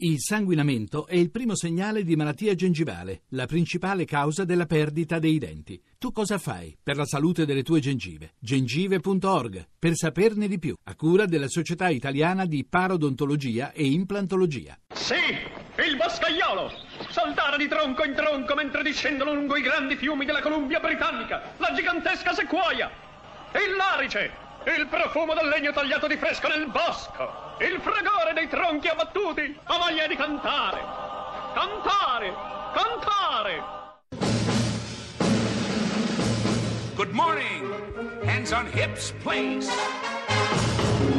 Il sanguinamento è il primo segnale di malattia gengivale, la principale causa della perdita dei denti. Tu cosa fai per la salute delle tue gengive? gengive.org per saperne di più, a cura della Società Italiana di Parodontologia e Implantologia. Sì, il boscaiolo! Saltare di tronco in tronco mentre discendono lungo i grandi fiumi della Columbia Britannica, la gigantesca sequoia, il larice, il profumo del legno tagliato di fresco nel bosco, il fragore dei tronchi abbattuti, ha voglia di cantare, cantare, cantare. Good morning. Hands on hips, please.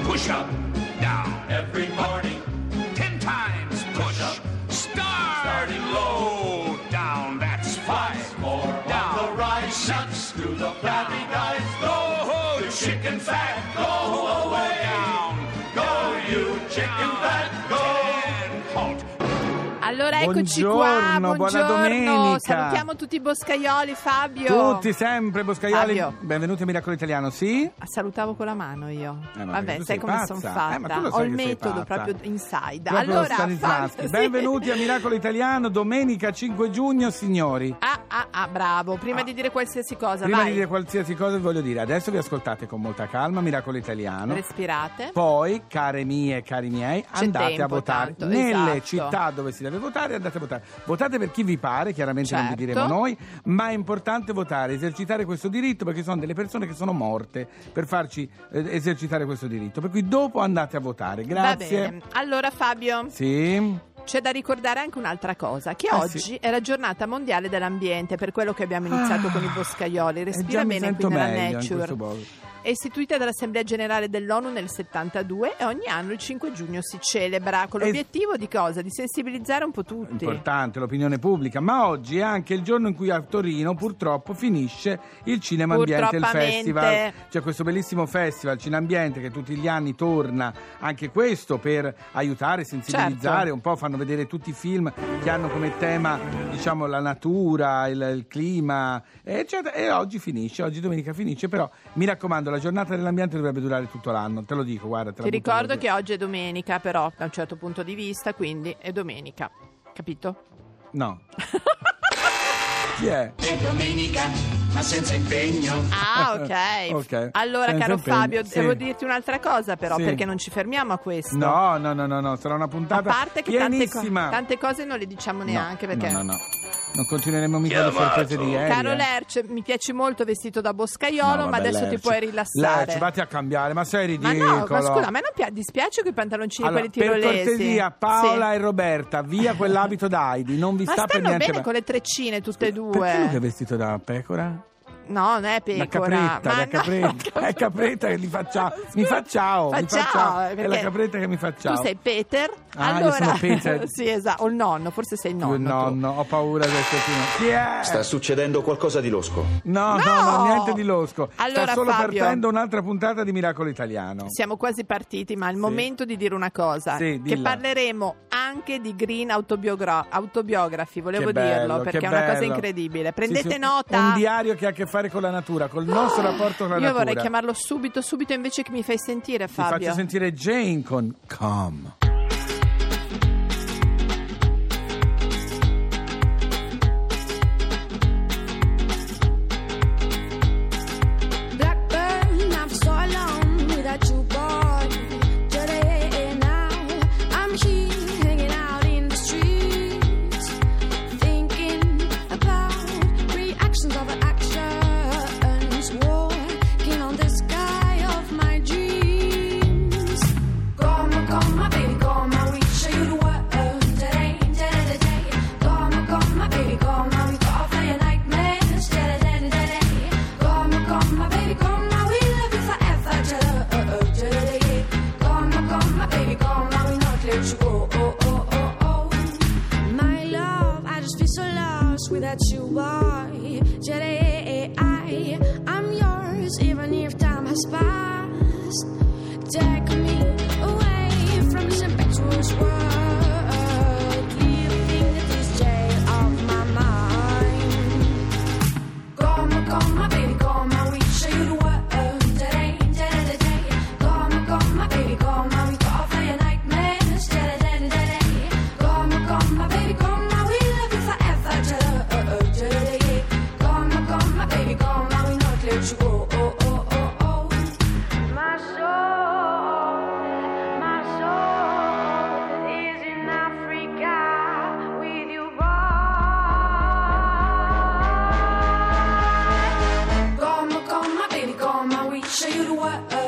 Push up, down. Every morning, Ten times push. up. Starting low, down. That's five. more Down. on the rise. Six. Through the flabby go, sack, go away. Go you chicken fat. Allora eccoci Buongiorno, qua, buona buongiorno. domenica. Salutiamo tutti i boscaioli, Fabio. Tutti sempre Boscaioli. Fabio. Benvenuti a Miracolo Italiano, sì? Ah, Salutavo con la mano io. Eh, ma Vabbè, sai come sono Eh, fatta. lo Ho il metodo proprio inside. Proprio allora. Fabio, sì. Benvenuti a Miracolo Italiano, domenica 5 giugno, signori. Ah, ah, ah, bravo. Prima di dire qualsiasi cosa, Prima vai. di dire qualsiasi cosa vi voglio dire, adesso vi ascoltate con molta calma Miracolo Italiano. Respirate. Poi, care mie e cari miei, C'è andate a tempo, votare tanto, nelle esatto. città dove si deve votare, andate a votare. Votate per chi vi pare, chiaramente non vi Certo. diremo noi, ma è importante votare, esercitare questo diritto perché sono delle persone che sono morte per farci eh, esercitare questo diritto. Per cui dopo andate a votare. Grazie. Allora, Fabio, Sì. C'è da ricordare anche un'altra cosa: che Eh, oggi sì. è la giornata mondiale dell'ambiente, per quello che abbiamo iniziato Ah. con i boscaioli. E Respira bene qui nella Nature. È istituita dall'Assemblea Generale dell'ONU nel 72 e ogni anno il 5 giugno si celebra con l'obiettivo di cosa? Di sensibilizzare un po' tutti. Importante l'opinione pubblica, ma oggi è anche il giorno in cui a Torino purtroppo finisce il Cinema Ambiente, il festival. C'è questo bellissimo festival Cinema Ambiente che tutti gli anni torna, anche questo per aiutare, sensibilizzare, Certo. un po' fanno vedere tutti i film che hanno come tema diciamo la natura, il, il clima, eccetera. E oggi finisce, oggi domenica finisce, però mi raccomando, la giornata dell'ambiente dovrebbe durare tutto l'anno, te lo dico, guarda. te Ti ricordo che oggi è domenica, però, da un certo punto di vista, quindi è domenica. Capito? No. Chi è? È domenica, ma senza impegno. Ah, ok. Ok. Allora, Senza caro impegno, Fabio, sì. devo dirti un'altra cosa, però, Sì. perché non ci fermiamo a questo. No, no, no, no, no, sarà una A puntata parte che tante, co- tante cose non le diciamo No, neanche perché. No, no, no. Non continueremo mica le sorprese di ieri. Caro eh. Lerch, mi piaci molto vestito da boscaiolo, No, ma adesso ti Lerch. puoi rilassare. Lerch, vatti a cambiare, ma sei ma ridicolo. no, ma scusa, a me non pi- dispiace quei pantaloncini Allora, quelli per tirolesi. cortesia, Paola Sì. e Roberta, via quell'abito da Heidi, non vi Ma sta per stanno niente bene con le treccine tutte e due. Perché lui è vestito da pecora? No, non è pecora. capretta, ma da no, capretta. È capretta che gli fa ciao. Mi fa ciao, Fa mi ciao, ciao. È la capretta che mi fa ciao. Tu sei Peter. Ah, io allora... sono Peter. sì, esatto. O il nonno, forse sei il nonno. tu. nonno, ho paura del. Chi è? Sta succedendo qualcosa di losco. No, no, No! no, niente di losco. Allora, Sta solo Fabio. partendo un'altra puntata di Miracolo Italiano. Siamo quasi partiti, ma è il Sì. momento di dire una cosa. Sì, che parleremo anche di green autobiogra- autobiografi, volevo Che bello, dirlo, perché è una cosa incredibile. Prendete sì, nota. Un diario che ha a che fare con la natura, col nostro rapporto con la Io natura. vorrei chiamarlo subito, subito invece che mi fai sentire, Ti Fabio. faccio sentire Jane con Come. You, I, I'm yours, even if time has passed. what?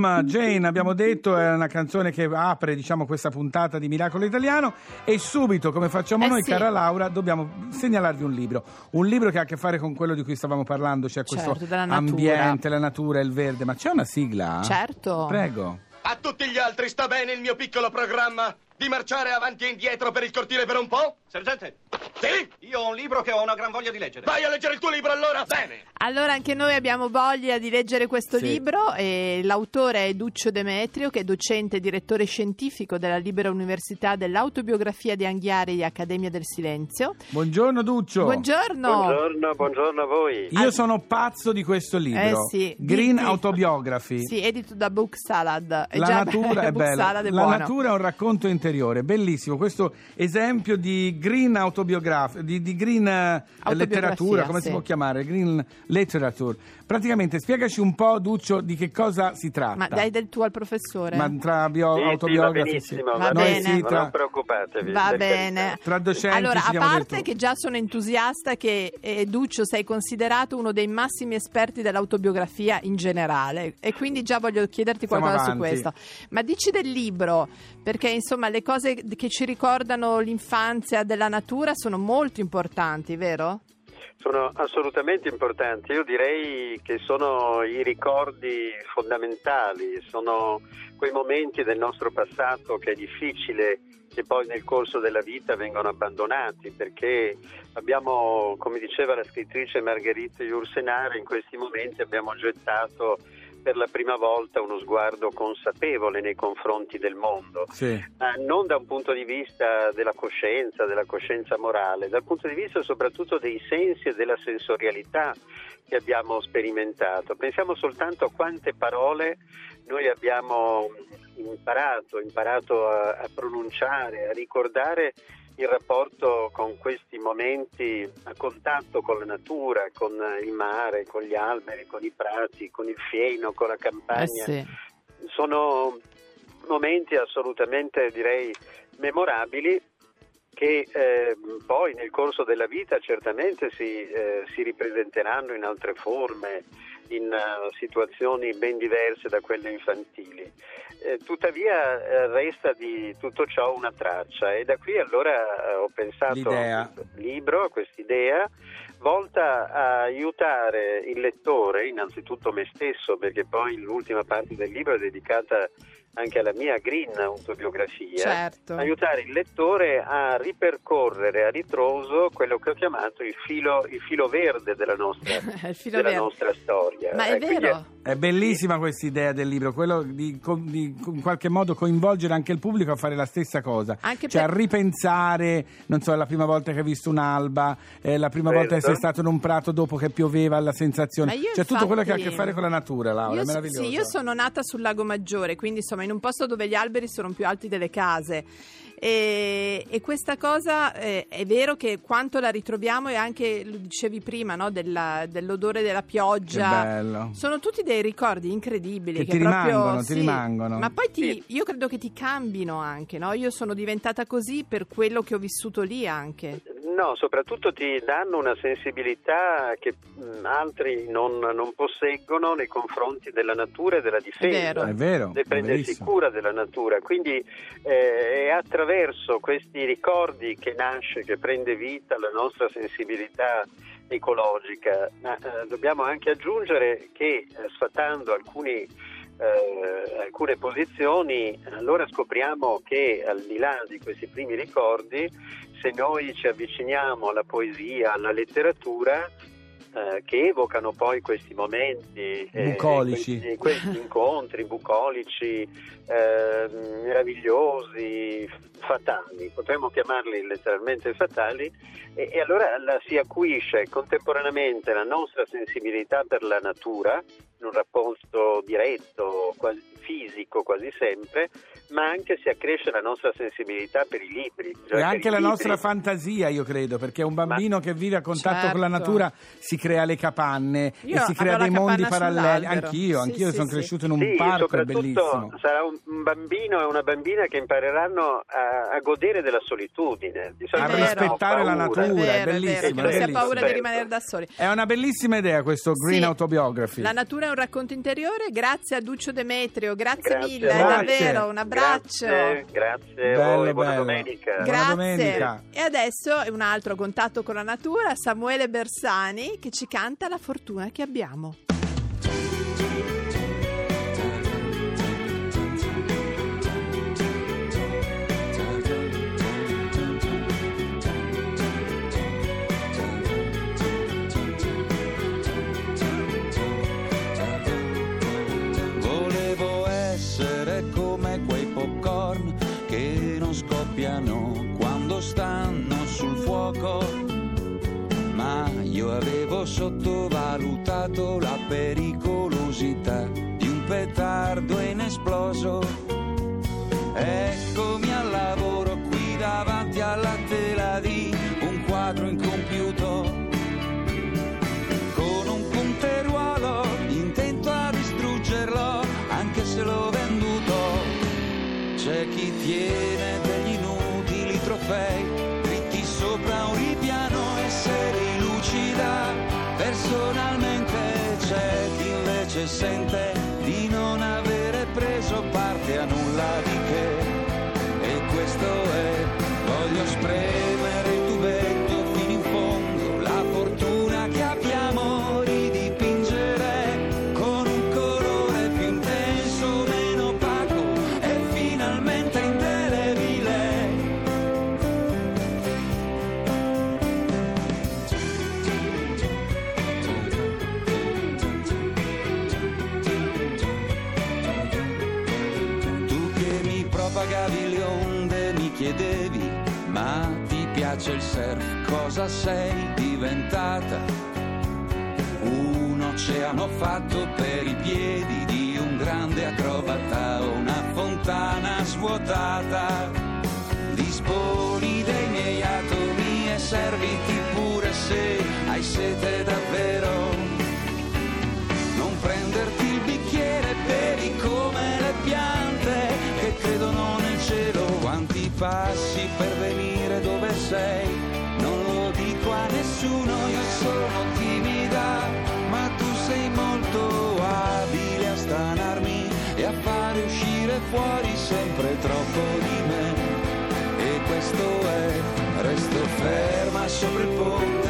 Come Jane, abbiamo detto, è una canzone che apre diciamo, questa puntata di Miracolo Italiano e subito, come facciamo Eh noi, sì. cara Laura, dobbiamo segnalarvi un libro. Un libro che ha a che fare con quello di cui stavamo parlando, cioè questo Certo, natura. ambiente, la natura, il verde. Ma c'è una sigla? Certo. Prego. A tutti gli altri sta bene il mio piccolo programma di marciare avanti e indietro per il cortile per un po'? Sergente, Sì? io ho un libro che ho una gran voglia di leggere. Vai a leggere il tuo libro allora! Bene! Allora anche noi abbiamo voglia di leggere questo Sì. libro e l'autore è Duccio Demetrio che è docente e direttore scientifico della Libera Università dell'autobiografia di Anghiari e Accademia del Silenzio. Buongiorno Duccio. Buongiorno. Buongiorno, buongiorno a voi. Io sono pazzo di questo libro. Eh sì. Green Di- di- Autobiography. Sì, edito da Book Salad. È La già natura è Book bella, Salad è la buono. natura è un racconto interiore, bellissimo. Questo esempio di green autobiografia, di, di green eh, letteratura, come sì. si può chiamare? Green literature. Praticamente spiegaci un po', Duccio, di che cosa si tratta. Ma dai del tuo al professore. Ma tra bio- Sì, sì, va autobiografi, benissimo, Va va Noi bene. sì, Non tra- preoccupatevi. Va bene. carità. Tra docenti allora, a parte che già sono entusiasta che eh, Duccio sei considerato uno dei massimi esperti dell'autobiografia in generale e quindi già voglio chiederti Siamo qualcosa avanti. su questo. Ma dici del libro, perché insomma le cose che ci ricordano l'infanzia della natura sono molto importanti, vero? Sono assolutamente importanti. Io direi che sono i ricordi fondamentali, sono quei momenti del nostro passato che è difficile che poi nel corso della vita vengono abbandonati perché abbiamo, come diceva la scrittrice Margherita Jursenare, in questi momenti abbiamo gettato per la prima volta uno sguardo consapevole nei confronti del mondo. Sì. ma non da un punto di vista della coscienza, della coscienza morale, dal punto di vista soprattutto dei sensi e della sensorialità che abbiamo sperimentato. Pensiamo soltanto a quante parole noi abbiamo imparato, imparato a, a pronunciare, a ricordare il rapporto con questi momenti a contatto con la natura, con il mare, con gli alberi, con i prati, con il fieno, con la campagna Eh sì. sono momenti assolutamente direi memorabili che eh, poi nel corso della vita certamente si, eh, si ripresenteranno in altre forme, in eh, situazioni ben diverse da quelle infantili. Eh, tuttavia eh, resta di tutto ciò una traccia e da qui allora eh, ho pensato L'idea. a questo libro, a quest'idea volta a aiutare il lettore, innanzitutto me stesso, perché poi l'ultima parte del libro è dedicata anche alla mia green autobiografia, Certo. aiutare il lettore a ripercorrere a ritroso quello che ho chiamato il filo, il filo verde della nostra, Il filo della verde. nostra storia. Ma è Eh, vero? È bellissima questa idea del libro, quello di, di in qualche modo coinvolgere anche il pubblico a fare la stessa cosa, Anche cioè per- a ripensare, non so, la prima volta che hai visto un'alba, eh, la prima volta che Certo. sei stato in un prato dopo che pioveva, la sensazione, cioè tutto quello che ha a infatti- che fare con la natura, Laura, Io, è sì, io sono nata sul lago Maggiore, quindi insomma in un posto dove gli alberi sono più alti delle case. E, e questa cosa eh, è vero che quanto la ritroviamo e anche lo dicevi prima no, della- dell'odore della pioggia Che bello. sono tutti dei ricordi incredibili Che che, ti proprio, rimangono, ti sì, rimangono. ma poi ti- io credo che ti cambino anche no? io sono diventata così per quello che ho vissuto lì anche No, soprattutto ti danno una sensibilità che mh, altri non, non posseggono nei confronti della natura e della difesa. vero. È vero, è prendersi verissimo. cura della natura. Quindi eh, è attraverso questi ricordi che nasce, che prende vita la nostra sensibilità ecologica. Ma eh, dobbiamo anche aggiungere che eh, sfatando alcuni eh, alcune posizioni, allora scopriamo che al di là di questi primi ricordi, se noi ci avviciniamo alla poesia, alla letteratura, eh, che evocano poi questi momenti, eh, Bucolici. questi, questi incontri bucolici, eh, meravigliosi, fatali, potremmo chiamarli letteralmente fatali, e, e allora la- si acuisce contemporaneamente la nostra sensibilità per la natura, in un rapporto diretto, quasi fisico quasi sempre, ma anche si accresce la nostra sensibilità per i libri. Cioè, E anche la libri- nostra fantasia, io credo, perché un bambino che vive a contatto Certo. con la natura si crea le capanne Io e si crea dei mondi paralleli. sull'albero. Anch'io, Sì, anch'io sì, sono sì. cresciuto in un Sì, parco, è bellissimo. sarà un, bambino e una bambina che impareranno a, a godere della solitudine, A rispettare la natura, È vero, è bellissimo. non si ha paura di Certo. rimanere da soli È una bellissima idea questo Green Sì. Autobiography. La natura è un racconto interiore, grazie a Duccio Demetrio, grazie, grazie mille, grazie. davvero, un abbraccio. Grazie, grazie a voi, buona domenica. Grazie. Buona domenica. E adesso è un altro contatto con la natura, Samuele Bersani che ci canta la fortuna che abbiamo. arrabbiano quando stanno sul fuoco, ma io avevo sottovalutato la pericolosità di un petardo inesploso. Eccomi al lavoro qui davanti alla caffè, dritti sopra un ripiano e se li lucida, personalmente c'è chi invece sente cosa sei diventata? Un oceano fatto per i piedi di un grande acrobata, una fontana svuotata. a fare uscire fuori sempre troppo di me. E questo è, resto ferma sopra il ponte.